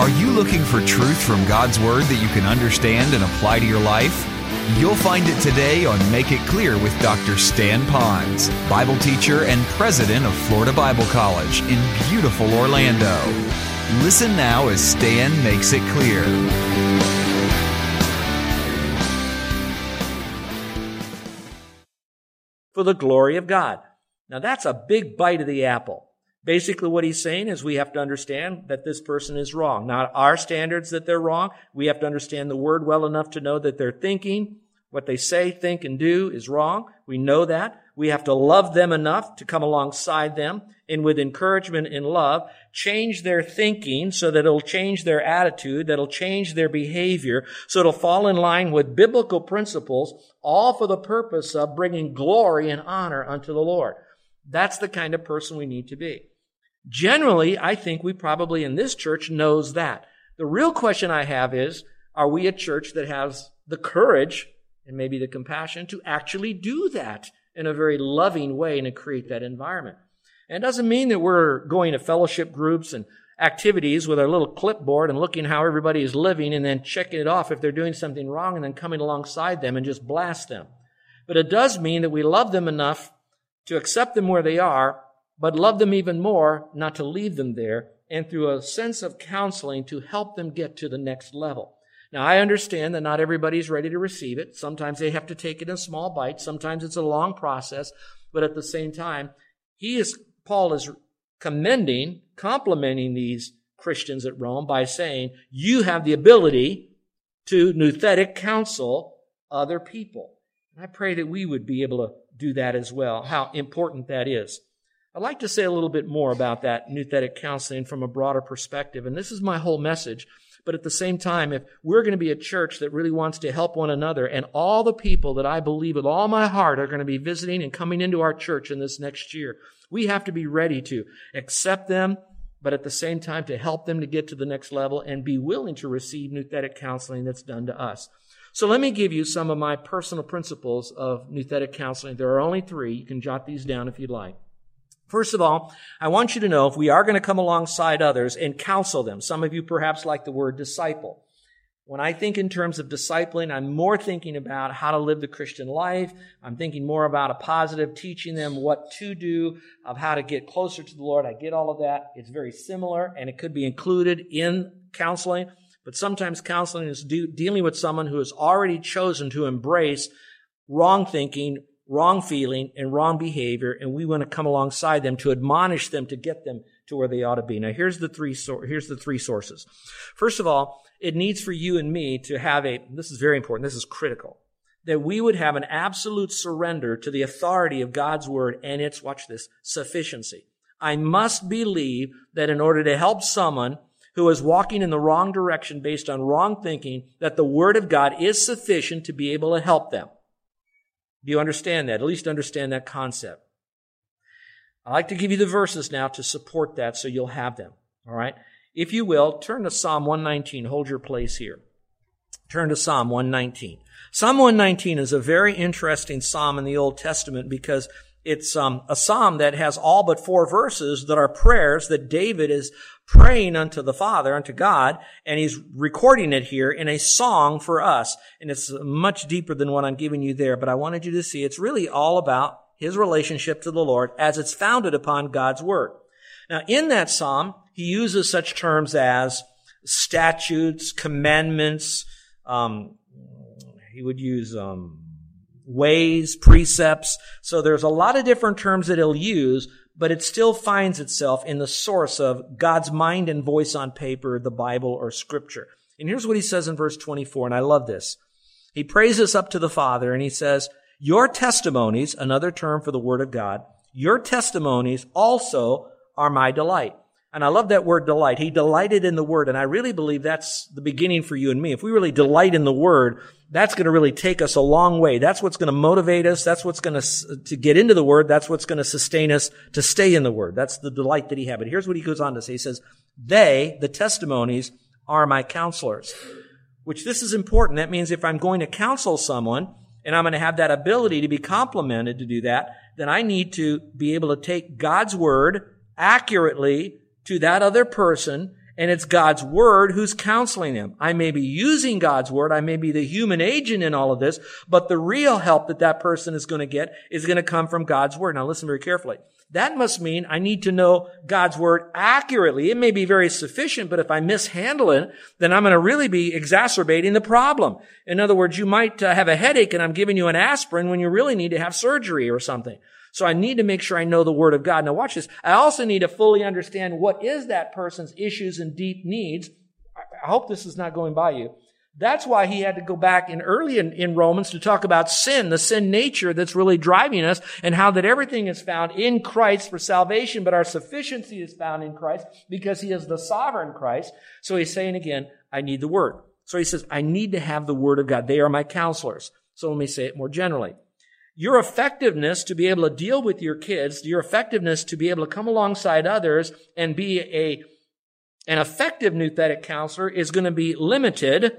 Are you looking for truth from God's Word that you can understand and apply to your life? You'll find it today on Make It Clear with Dr. Stan Ponz, Bible teacher and president of Florida Bible College in beautiful Orlando. Listen now as Stan makes it clear. For the glory of God. Now that's a big bite of the apple. Basically, what he's saying is we have to understand that this person is wrong. Not our standards that they're wrong. We have to understand the word well enough to know that they're thinking, what they say, think, and do is wrong. We know that. We have to love them enough to come alongside them and with encouragement and love, change their thinking so that it'll change their attitude, that'll change their behavior, so it'll fall in line with biblical principles, all for the purpose of bringing glory and honor unto the Lord. That's the kind of person we need to be. Generally, I think we probably in this church knows that. The real question I have is, are we a church that has the courage and maybe the compassion to actually do that in a very loving way and to create that environment? And it doesn't mean that we're going to fellowship groups and activities with our little clipboard and looking how everybody is living and then checking it off if they're doing something wrong and then coming alongside them and just blast them. But it does mean that we love them enough to accept them where they are but love them even more not to leave them there, and through a sense of counseling to help them get to the next level. Now, I understand that not everybody's ready to receive it. Sometimes they have to take it in small bites. Sometimes it's a long process. But at the same time, he is, Paul is commending, complimenting these Christians at Rome by saying, you have the ability to nouthetic counsel other people. And I pray that we would be able to do that as well, how important that is. I'd like to say a little bit more about that nouthetic counseling from a broader perspective. And this is my whole message. But at the same time, if we're going to be a church that really wants to help one another, and all the people that I believe with all my heart are going to be visiting and coming into our church in this next year, we have to be ready to accept them, but at the same time to help them to get to the next level and be willing to receive nouthetic counseling that's done to us. So let me give you some of my personal principles of nouthetic counseling. There are only three. You can jot these down if you'd like. First of all, I want you to know if we are going to come alongside others and counsel them, some of you perhaps like the word disciple. When I think in terms of discipling, I'm more thinking about how to live the Christian life. I'm thinking more about a positive, teaching them what to do, of how to get closer to the Lord. I get all of that. It's very similar and it could be included in counseling. But sometimes counseling is do, dealing with someone who has already chosen to embrace wrong thinking, wrong feeling and wrong behavior, and we want to come alongside them to admonish them to get them to where they ought to be. Now, here's the three here's the three sources. First of all, it needs for you and me to have a this is very important. This is critical that we would have an absolute surrender to the authority of God's word and its watch this sufficiency. I must believe that in order to help someone who is walking in the wrong direction based on wrong thinking, that the word of God is sufficient to be able to help them. Do you understand that? At least understand that concept. I'd like to give you the verses now to support that so you'll have them. All right? If you will, turn to Psalm 119. Hold your place here. Turn to Psalm 119. Psalm 119 is a very interesting psalm in the Old Testament because it's um, a psalm that has all but four verses that are prayers that David is praying unto the Father, unto God, and he's recording it here in a song for us. And it's much deeper than what I'm giving you there, but I wanted you to see it's really all about his relationship to the Lord as it's founded upon God's Word. Now, in that psalm, he uses such terms as statutes, commandments, um, he would use um, ways, precepts. So there's a lot of different terms that he'll use, but it still finds itself in the source of God's mind and voice on paper, the Bible or scripture. And here's what he says in verse 24, and I love this. He praises up to the Father and he says, your testimonies, another term for the word of God, your testimonies also are my delight. And I love that word delight. He delighted in the word. And I really believe that's the beginning for you and me. If we really delight in the word, that's going to really take us a long way. That's what's going to motivate us. That's what's going to, to get into the word. That's what's going to sustain us to stay in the word. That's the delight that he had. But here's what he goes on to say. He says, they, the testimonies, are my counselors. Which this is important. That means if I'm going to counsel someone, and I'm going to have that ability to be complimented to do that, then I need to be able to take God's word accurately to that other person and it's God's word who's counseling him. I may be using God's word. I may be the human agent in all of this, but the real help that that person is going to get is going to come from God's word. Now listen very carefully. That must mean I need to know God's word accurately. It may be very sufficient, but if I mishandle it, then I'm going to really be exacerbating the problem. In other words, you might uh, have a headache and I'm giving you an aspirin when you really need to have surgery or something. So I need to make sure I know the Word of God. Now watch this. I also need to fully understand what is that person's issues and deep needs. I hope this is not going by you. That's why he had to go back in early in, in, Romans to talk about sin, the sin nature that's really driving us, and how that everything is found in Christ for salvation, but our sufficiency is found in Christ because he is the sovereign Christ. So he's saying again, I need the Word. So he says, I need to have the Word of God. They are my counselors. So let me say it more generally your effectiveness to be able to deal with your kids, your effectiveness to be able to come alongside others and be a, an effective nouthetic counselor is going to be limited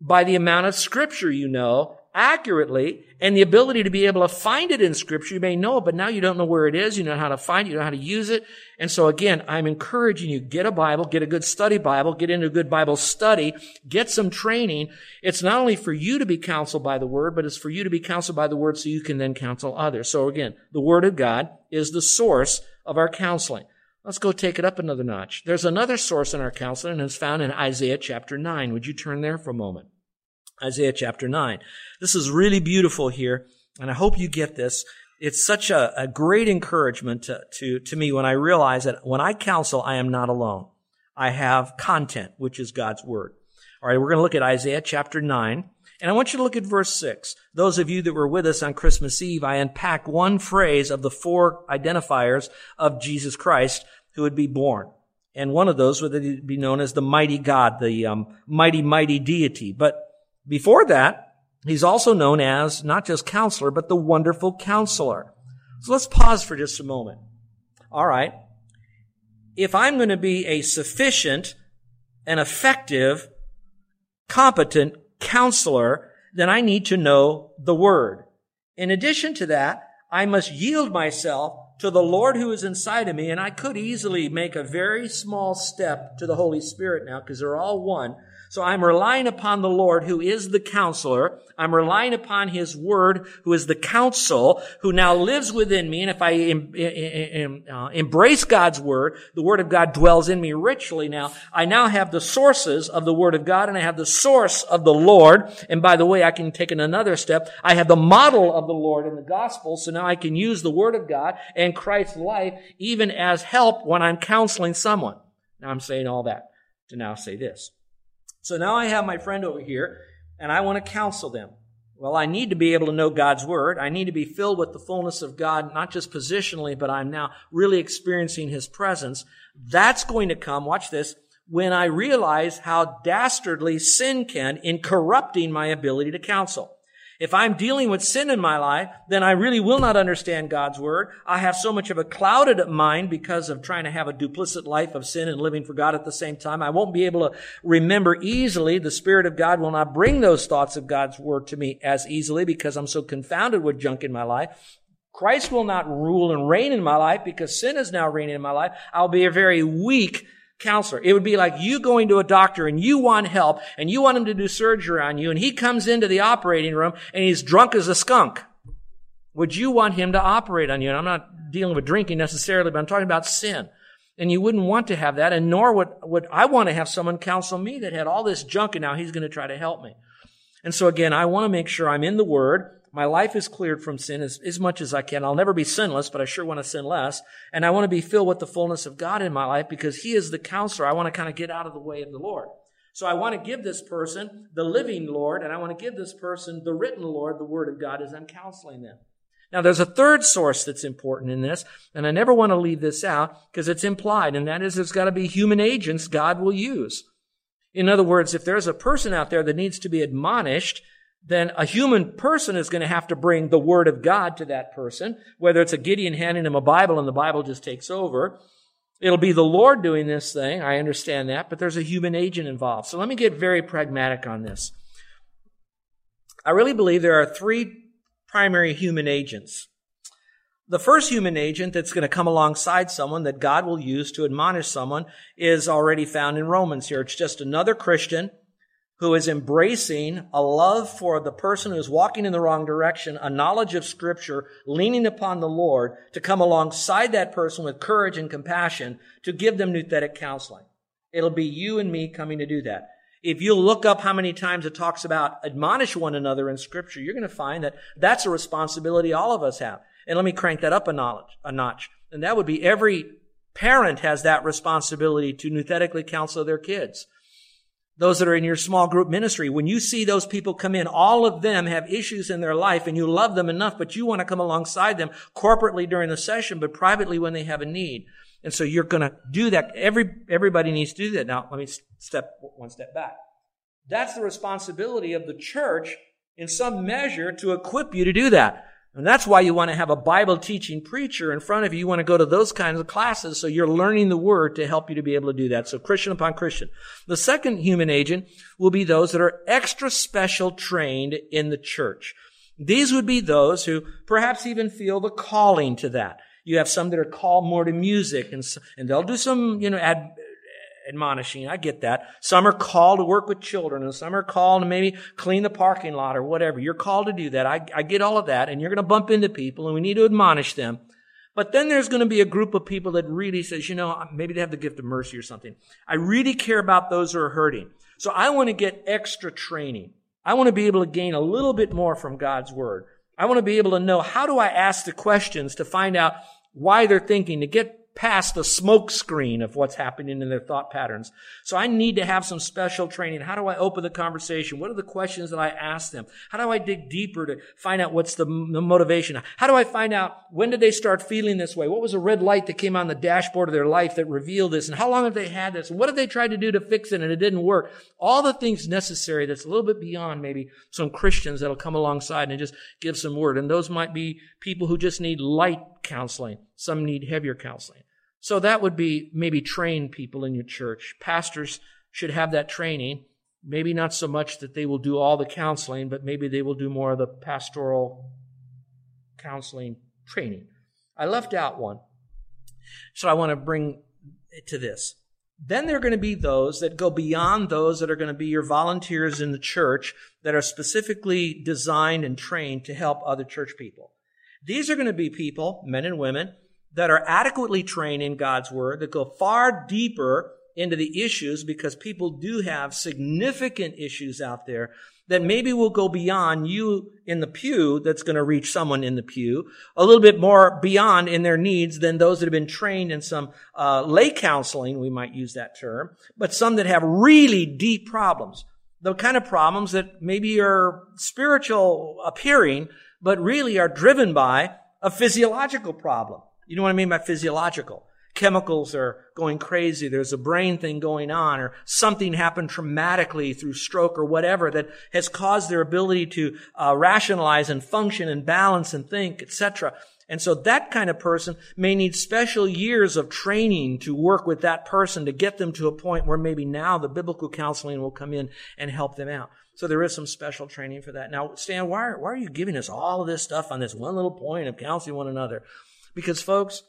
by the amount of scripture you know accurately and the ability to be able to find it in scripture. You may know it, but now you don't know where it is. You know how to find it. You know how to use it. And so again, I'm encouraging you, get a Bible, get a good study Bible, get into a good Bible study, get some training. It's not only for you to be counseled by the word, but it's for you to be counseled by the word so you can then counsel others. So again, the word of God is the source of our counseling. Let's go take it up another notch. There's another source in our counseling and it's found in Isaiah chapter 9. Would you turn there for a moment? Isaiah chapter 9. This is really beautiful here, and I hope you get this. It's such a, a great encouragement to, to, to me when I realize that when I counsel, I am not alone. I have content, which is God's word. All right, we're going to look at Isaiah chapter 9. And I want you to look at verse 6. Those of you that were with us on Christmas Eve, I unpacked one phrase of the four identifiers of Jesus Christ who would be born. And one of those would be known as the mighty God, the um, mighty, mighty deity. But before that, he's also known as not just counselor, but the wonderful counselor. So let's pause for just a moment. All right. If I'm going to be a sufficient and effective, competent counselor, then I need to know the word. In addition to that, I must yield myself to the Lord who is inside of me, and I could easily make a very small step to the Holy Spirit now because they're all one. So I'm relying upon the Lord who is the counselor. I'm relying upon His Word who is the counsel who now lives within me. And if I em- em- uh, embrace God's Word, the Word of God dwells in me richly now. I now have the sources of the Word of God and I have the source of the Lord. And by the way, I can take another step. I have the model of the Lord in the gospel. So now I can use the Word of God and Christ's life even as help when I'm counseling someone. Now I'm saying all that to now say this. So now I have my friend over here, and I want to counsel them. Well, I need to be able to know God's Word. I need to be filled with the fullness of God, not just positionally, but I'm now really experiencing His presence. That's going to come, watch this, when I realize how dastardly sin can in corrupting my ability to counsel. If I'm dealing with sin in my life, then I really will not understand God's word. I have so much of a clouded mind because of trying to have a duplicit life of sin and living for God at the same time. I won't be able to remember easily. The Spirit of God will not bring those thoughts of God's word to me as easily because I'm so confounded with junk in my life. Christ will not rule and reign in my life because sin is now reigning in my life. I'll be a very weak counselor. It would be like you going to a doctor and you want help and you want him to do surgery on you and he comes into the operating room and he's drunk as a skunk. Would you want him to operate on you? And I'm not dealing with drinking necessarily, but I'm talking about sin. And you wouldn't want to have that, and nor would, would I want to have someone counsel me that had all this junk and now he's going to try to help me. And so again, I want to make sure I'm in the Word. My life is cleared from sin as, as much as I can. I'll never be sinless, but I sure want to sin less. And I want to be filled with the fullness of God in my life because He is the counselor. I want to kind of get out of the way of the Lord. So I want to give this person the living Lord, and I want to give this person the written Lord, the Word of God, as I'm counseling them. Now, there's a third source that's important in this, and I never want to leave this out because it's implied, and that is there's got to be human agents God will use. In other words, if there's a person out there that needs to be admonished, then a human person is going to have to bring the word of God to that person, whether it's a Gideon handing him a Bible and the Bible just takes over. It'll be the Lord doing this thing. I understand that, but there's a human agent involved. So let me get very pragmatic on this. I really believe there are three primary human agents. The first human agent that's going to come alongside someone that God will use to admonish someone is already found in Romans here. It's just another Christian who is embracing a love for the person who is walking in the wrong direction, a knowledge of scripture, leaning upon the Lord to come alongside that person with courage and compassion to give them nouthetic counseling. It'll be you and me coming to do that. If you look up how many times it talks about admonish one another in scripture, you're going to find that that's a responsibility all of us have. And let me crank that up a, knowledge, a notch. And that would be every parent has that responsibility to nouthetically counsel their kids those that are in your small group ministry, when you see those people come in, all of them have issues in their life and you love them enough, but you want to come alongside them corporately during the session, but privately when they have a need. And so you're going to do that. Every, everybody needs to do that. Now, let me step one step back. That's the responsibility of the church in some measure to equip you to do that. And that's why you want to have a Bible teaching preacher in front of you. You want to go to those kinds of classes so you're learning the word to help you to be able to do that. So Christian upon Christian. The second human agent will be those that are extra special trained in the church. These would be those who perhaps even feel the calling to that. You have some that are called more to music and, and they'll do some, you know, ad, admonishing. I get that. Some are called to work with children and some are called to maybe clean the parking lot or whatever. You're called to do that. I, I get all of that and you're going to bump into people and we need to admonish them. But then there's going to be a group of people that really says, you know, maybe they have the gift of mercy or something. I really care about those who are hurting. So I want to get extra training. I want to be able to gain a little bit more from God's word. I want to be able to know how do I ask the questions to find out why they're thinking, to get past the smoke screen of what's happening in their thought patterns. So I need to have some special training. How do I open the conversation? What are the questions that I ask them? How do I dig deeper to find out what's the, motivation? How do I find out when did they start feeling this way? What was a red light that came on the dashboard of their life that revealed this? And how long have they had this? what have they tried to do to fix it and it didn't work? All the things necessary that's a little bit beyond maybe some Christians that'll come alongside and just give some word. And those might be people who just need light counseling. Some need heavier counseling. So that would be maybe train people in your church. Pastors should have that training. Maybe not so much that they will do all the counseling, but maybe they will do more of the pastoral counseling training. I left out one. So I want to bring it to this. Then there are going to be those that go beyond those that are going to be your volunteers in the church that are specifically designed and trained to help other church people. These are going to be people, men and women, that are adequately trained in God's Word, that go far deeper into the issues because people do have significant issues out there that maybe will go beyond you in the pew that's going to reach someone in the pew, a little bit more beyond in their needs than those that have been trained in some uh, lay counseling, we might use that term, but some that have really deep problems. The kind of problems that maybe are spiritual appearing, but really are driven by a physiological problem. You know what I mean by physiological? Chemicals are going crazy. There's a brain thing going on or something happened traumatically through stroke or whatever that has caused their ability to uh, rationalize and function and balance and think, etc. And so that kind of person may need special years of training to work with that person to get them to a point where maybe now the biblical counseling will come in and help them out. So there is some special training for that. Now, Stan, why are, why are you giving us all of this stuff on this one little point of counseling one another? Because, folks,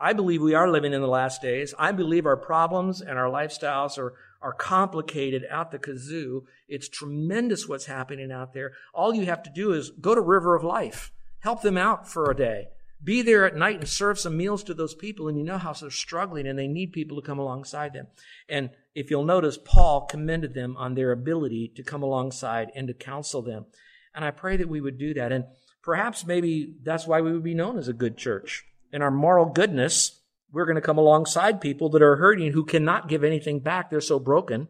I believe we are living in the last days. I believe our problems and our lifestyles are, are complicated out the kazoo. It's tremendous what's happening out there. All you have to do is go to River of Life, help them out for a day. Be there at night and serve some meals to those people, and you know how they're struggling and they need people to come alongside them. And if you'll notice, Paul commended them on their ability to come alongside and to counsel them. And I pray that we would do that. And Perhaps maybe that's why we would be known as a good church. In our moral goodness, we're going to come alongside people that are hurting who cannot give anything back. They're so broken.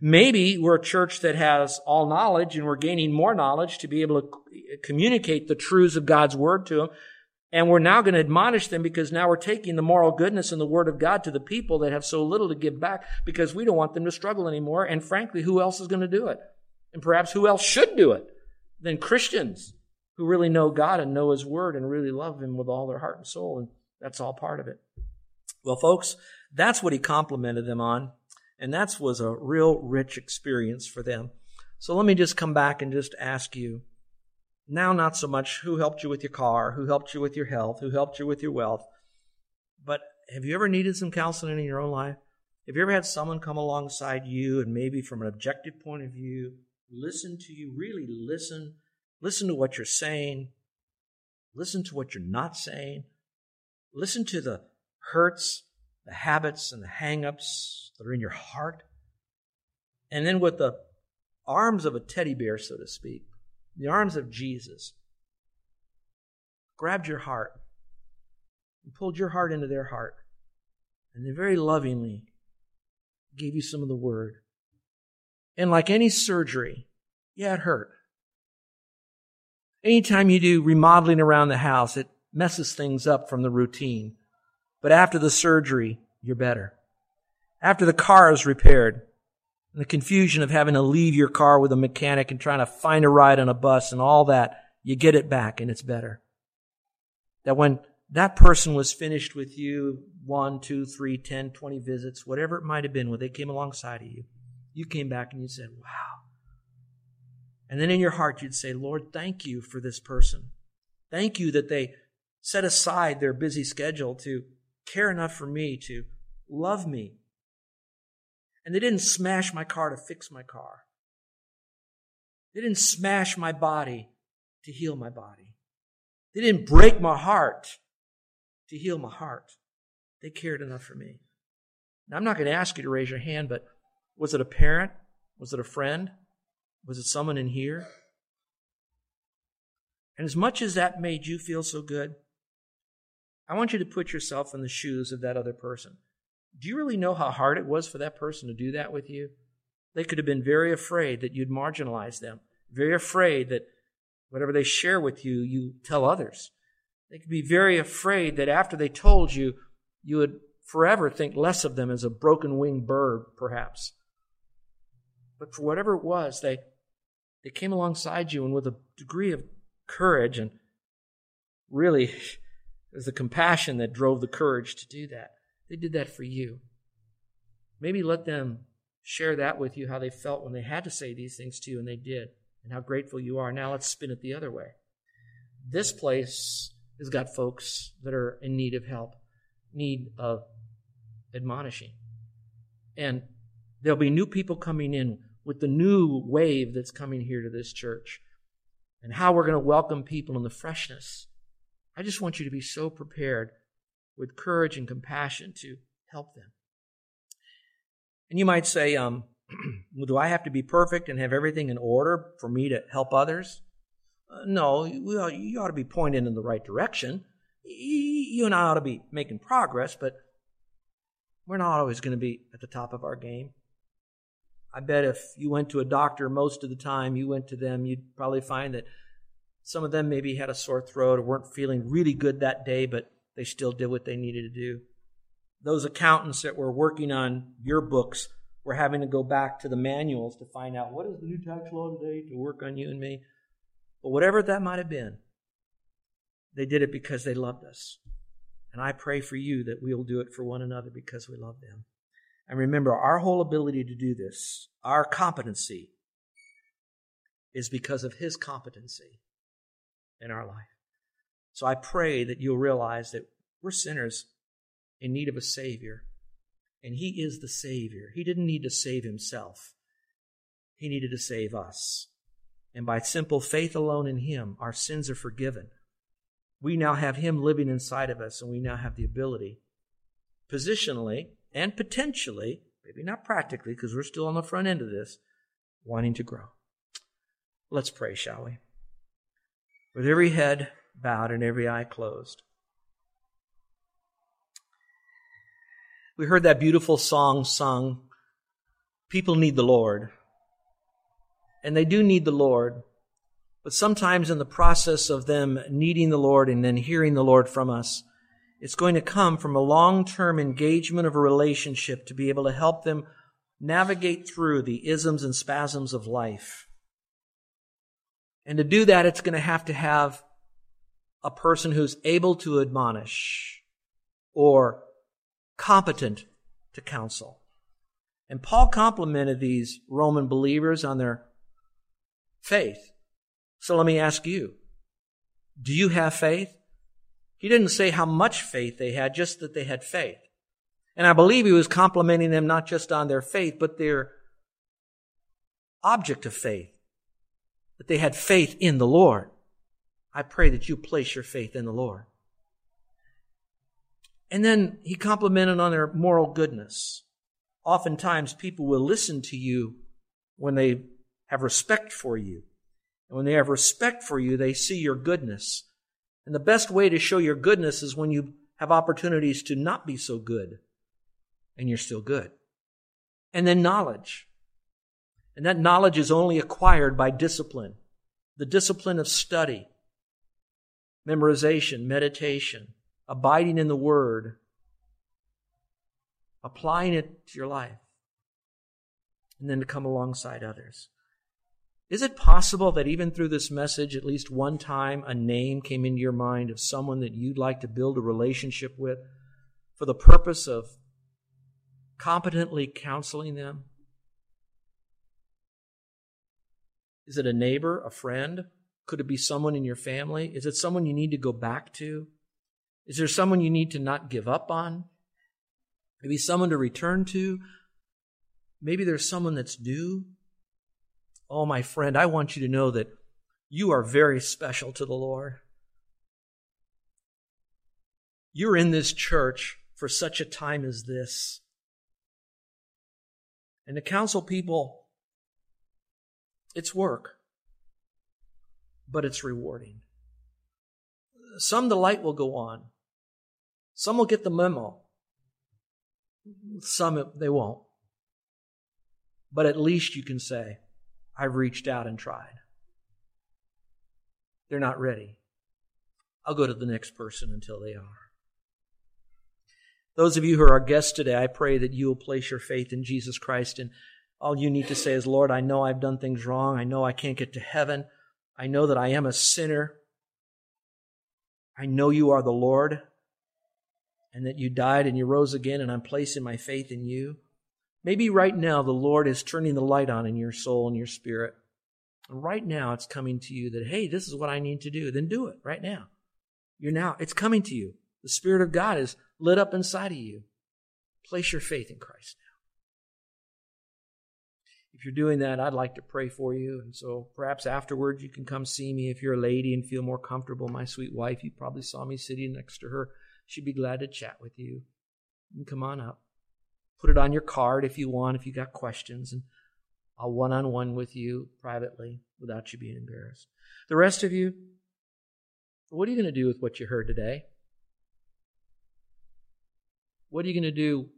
Maybe we're a church that has all knowledge and we're gaining more knowledge to be able to communicate the truths of God's word to them. And we're now going to admonish them because now we're taking the moral goodness and the word of God to the people that have so little to give back because we don't want them to struggle anymore. And frankly, who else is going to do it? And perhaps who else should do it than Christians? Who really know God and know His Word and really love Him with all their heart and soul. And that's all part of it. Well, folks, that's what He complimented them on. And that was a real rich experience for them. So let me just come back and just ask you Now, not so much who helped you with your car, who helped you with your health, who helped you with your wealth, but have you ever needed some counseling in your own life? Have you ever had someone come alongside you and maybe from an objective point of view, listen to you, really listen, listen to what you're saying, listen to what you're not saying, listen to the hurts, the habits, and the hang-ups that are in your heart, and then with the arms of a teddy bear, so to speak, the arms of Jesus, grabbed your heart and pulled your heart into their heart, and they very lovingly gave you some of the word. And like any surgery, yeah, it hurt. Anytime you do remodeling around the house, it messes things up from the routine. But after the surgery, you're better. After the car is repaired, the confusion of having to leave your car with a mechanic and trying to find a ride on a bus and all that, you get it back and it's better. That when that person was finished with you one, two, three, ten, twenty visits, whatever it might have been, when they came alongside of you, you came back and you said, wow. And then in your heart, you'd say, Lord, thank you for this person. Thank you that they set aside their busy schedule to care enough for me, to love me. And they didn't smash my car to fix my car. They didn't smash my body to heal my body. They didn't break my heart to heal my heart. They cared enough for me. Now, I'm not going to ask you to raise your hand, but was it a parent? Was it a friend? Was it someone in here? And as much as that made you feel so good, I want you to put yourself in the shoes of that other person. Do you really know how hard it was for that person to do that with you? They could have been very afraid that you'd marginalize them, very afraid that whatever they share with you, you tell others. They could be very afraid that after they told you, you would forever think less of them as a broken winged bird, perhaps. But for whatever it was, they, they came alongside you and with a degree of courage and really it was the compassion that drove the courage to do that. They did that for you. Maybe let them share that with you, how they felt when they had to say these things to you, and they did, and how grateful you are. Now let's spin it the other way. This place has got folks that are in need of help, need of admonishing. And there'll be new people coming in with the new wave that's coming here to this church and how we're going to welcome people in the freshness. I just want you to be so prepared with courage and compassion to help them. And you might say, um, well, do I have to be perfect and have everything in order for me to help others? Uh, no, well, you ought to be pointing in the right direction. You and I ought to be making progress, but we're not always going to be at the top of our game. I bet if you went to a doctor most of the time, you went to them, you'd probably find that some of them maybe had a sore throat or weren't feeling really good that day, but they still did what they needed to do. Those accountants that were working on your books were having to go back to the manuals to find out what is the new tax law today to work on you and me. But whatever that might have been, they did it because they loved us. And I pray for you that we will do it for one another because we love them. And remember, our whole ability to do this, our competency, is because of His competency in our life. So I pray that you'll realize that we're sinners in need of a Savior. And He is the Savior. He didn't need to save Himself, He needed to save us. And by simple faith alone in Him, our sins are forgiven. We now have Him living inside of us, and we now have the ability, positionally and potentially, maybe not practically, because we're still on the front end of this, wanting to grow. Let's pray, shall we? With every head bowed and every eye closed. We heard that beautiful song sung, People Need the Lord. And they do need the Lord. But sometimes in the process of them needing the Lord and then hearing the Lord from us, it's going to come from a long-term engagement of a relationship to be able to help them navigate through the isms and spasms of life. And to do that, it's going to have to have a person who's able to admonish or competent to counsel. And Paul complimented these Roman believers on their faith. So let me ask you, Do you have faith? He didn't say how much faith they had, just that they had faith. And I believe he was complimenting them not just on their faith, but their object of faith. That they had faith in the Lord. I pray that you place your faith in the Lord. And then he complimented on their moral goodness. Oftentimes people will listen to you when they have respect for you. And when they have respect for you, they see your goodness. And the best way to show your goodness is when you have opportunities to not be so good and you're still good. And then knowledge. And that knowledge is only acquired by discipline. The discipline of study, memorization, meditation, abiding in the Word, applying it to your life, and then to come alongside others. Is it possible that even through this message, at least one time, a name came into your mind of someone that you'd like to build a relationship with for the purpose of competently counseling them? Is it a neighbor, a friend? Could it be someone in your family? Is it someone you need to go back to? Is there someone you need to not give up on? Maybe someone to return to? Maybe there's someone that's due. Oh, my friend, I want you to know that you are very special to the Lord. You're in this church for such a time as this. And to counsel people, it's work, but it's rewarding. Some the light will go on. Some will get the memo. Some they won't. But at least you can say, I've reached out and tried. They're not ready. I'll go to the next person until they are. Those of you who are our guests today, I pray that you will place your faith in Jesus Christ. And all you need to say is, Lord, I know I've done things wrong. I know I can't get to heaven. I know that I am a sinner. I know you are the Lord and that you died and you rose again, and I'm placing my faith in you. Maybe right now the Lord is turning the light on in your soul and your spirit. And right now it's coming to you that, hey, this is what I need to do. Then do it right now. You're now, it's coming to you. The Spirit of God is lit up inside of you. Place your faith in Christ now. If you're doing that, I'd like to pray for you. And so perhaps afterwards you can come see me if you're a lady and feel more comfortable. My sweet wife, you probably saw me sitting next to her. She'd be glad to chat with you. Can come on up. Put it on your card if you want, if you got questions, and I'll one on one with you privately without you being embarrassed. The rest of you, what are you going to do with what you heard today? What are you going to do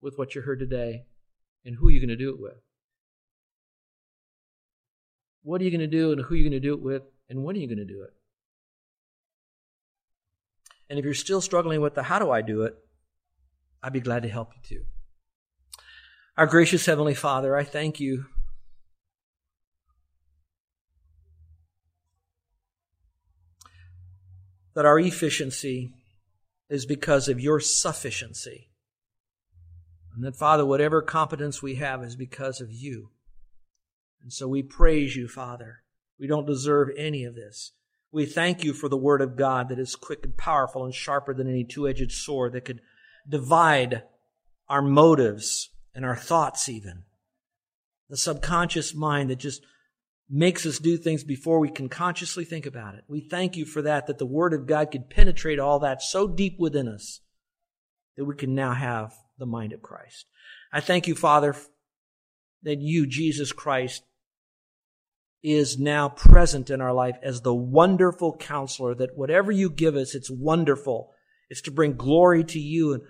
with what you heard today? And who are you going to do it with? What are you going to do and who are you going to do it with? And when are you going to do it? And if you're still struggling with the how do I do it, I'd be glad to help you too. Our gracious Heavenly Father, I thank you that our efficiency is because of your sufficiency. And that, Father, whatever competence we have is because of you. And so we praise you, Father. We don't deserve any of this. We thank you for the Word of God that is quick and powerful and sharper than any two edged sword that could divide our motives and our thoughts, even. The subconscious mind that just makes us do things before we can consciously think about it. We thank you for that, that the Word of God could penetrate all that so deep within us that we can now have the mind of Christ. I thank you, Father, that you, Jesus Christ, is now present in our life as the wonderful counselor, that whatever you give us, it's wonderful. It's to bring glory to you. And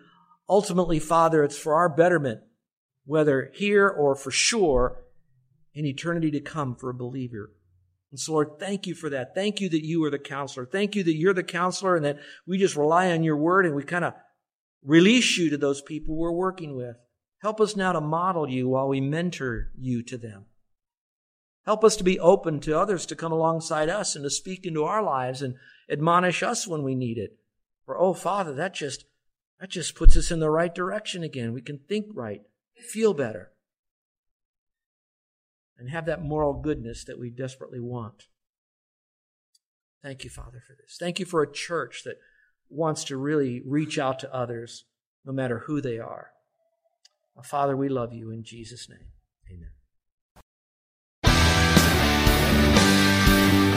ultimately, Father, it's for our betterment, whether here or for sure in eternity to come for a believer. And so, Lord, thank you for that. Thank you that you are the counselor. Thank you that you're the counselor and that we just rely on your word and we kind of release you to those people we're working with. Help us now to model you while we mentor you to them. Help us to be open to others to come alongside us and to speak into our lives and admonish us when we need it. For, oh, Father, that just, that just puts us in the right direction again. We can think right, feel better and have that moral goodness that we desperately want. Thank you, Father, for this. Thank you for a church that wants to really reach out to others, no matter who they are. Father, we love you in Jesus' name.